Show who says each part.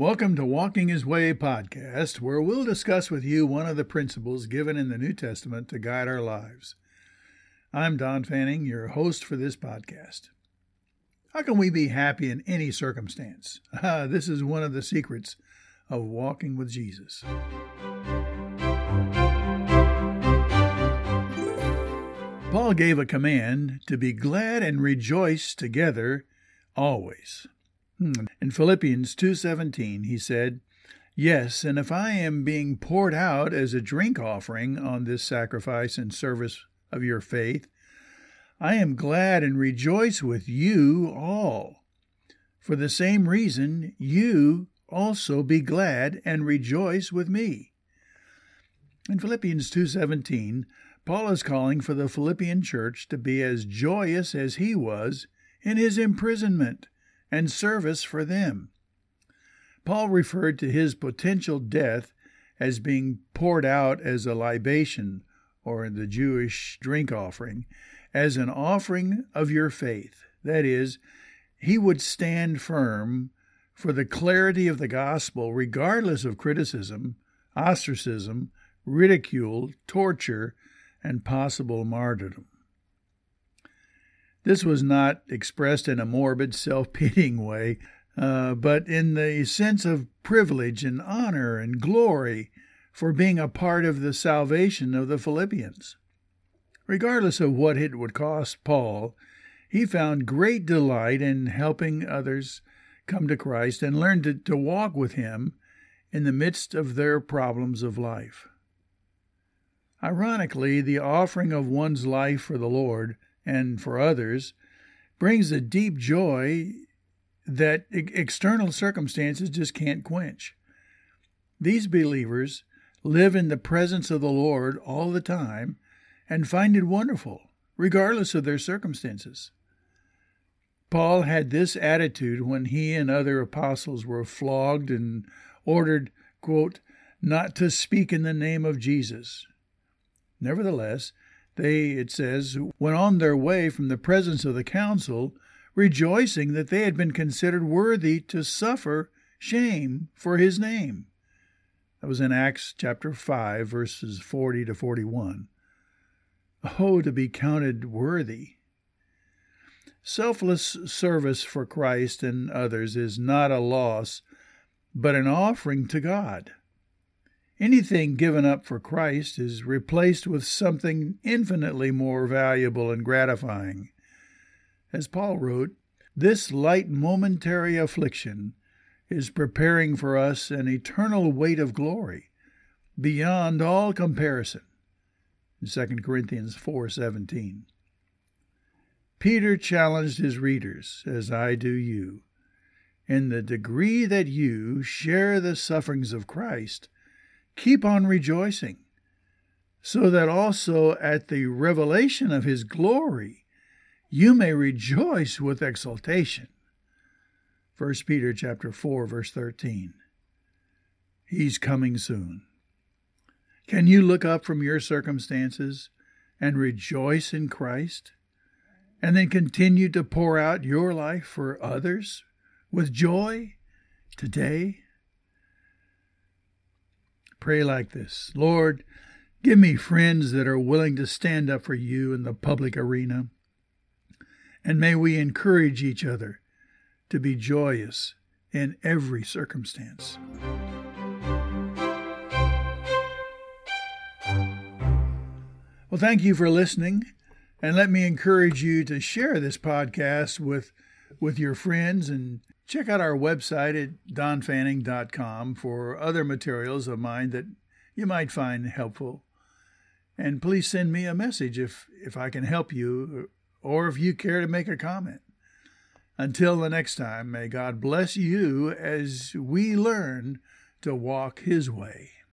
Speaker 1: Welcome to Walking His Way podcast, where we'll discuss with you one of the principles given in the New Testament to guide our lives. I'm Don Fanning, your host for this podcast. How can we be happy in any circumstance? Ah, this is one of the secrets of walking with Jesus. Paul gave a command to be glad and rejoice together always. Hmm. In Philippians 2:17 he said, "Yes, and if I am being poured out as a drink offering on this sacrifice and service of your faith, I am glad and rejoice with you all. For the same reason, you also be glad and rejoice with me." In Philippians 2:17, Paul is calling for the Philippian church to be as joyous as he was in his imprisonment and service for them. Paul referred to his potential death as being poured out as a libation, or in the Jewish drink offering, as an offering of your faith. That is, he would stand firm for the clarity of the gospel, regardless of criticism, ostracism, ridicule, torture, and possible martyrdom. This was not expressed in a morbid, self pitying way, uh, but in the sense of privilege and honor and glory for being a part of the salvation of the Philippians. Regardless of what it would cost Paul, he found great delight in helping others come to Christ and learn to, to walk with him in the midst of their problems of life. Ironically, the offering of one's life for the Lord and for others brings a deep joy that external circumstances just can't quench. These believers live in the presence of the Lord all the time and find it wonderful, regardless of their circumstances. Paul had this attitude when he and other apostles were flogged and ordered, quote, not to speak in the name of Jesus. Nevertheless, they, it says, went on their way from the presence of the council, rejoicing that they had been considered worthy to suffer shame for his name. That was in Acts chapter 5, verses 40 to 41. Oh, to be counted worthy. Selfless service for Christ and others is not a loss, but an offering to God. Anything given up for Christ is replaced with something infinitely more valuable and gratifying. As Paul wrote, this light momentary affliction is preparing for us an eternal weight of glory beyond all comparison. 2 Corinthians 4:17. Peter challenged his readers, as I do you, in the degree that you share the sufferings of Christ, keep on rejoicing, so that also at the revelation of his glory you may rejoice with exultation. 1 Peter chapter 4 verse 13. He's coming soon. Can you look up from your circumstances and rejoice in Christ and then continue to pour out your life for others with joy today? Pray like this Lord, give me friends that are willing to stand up for you in the public arena. And may we encourage each other to be joyous in every circumstance. Well, thank you for listening. And let me encourage you to share this podcast with, with your friends and Check out our website at donfanning.com for other materials of mine that you might find helpful. And please send me a message if, if I can help you or if you care to make a comment. Until the next time, may God bless you as we learn to walk His way.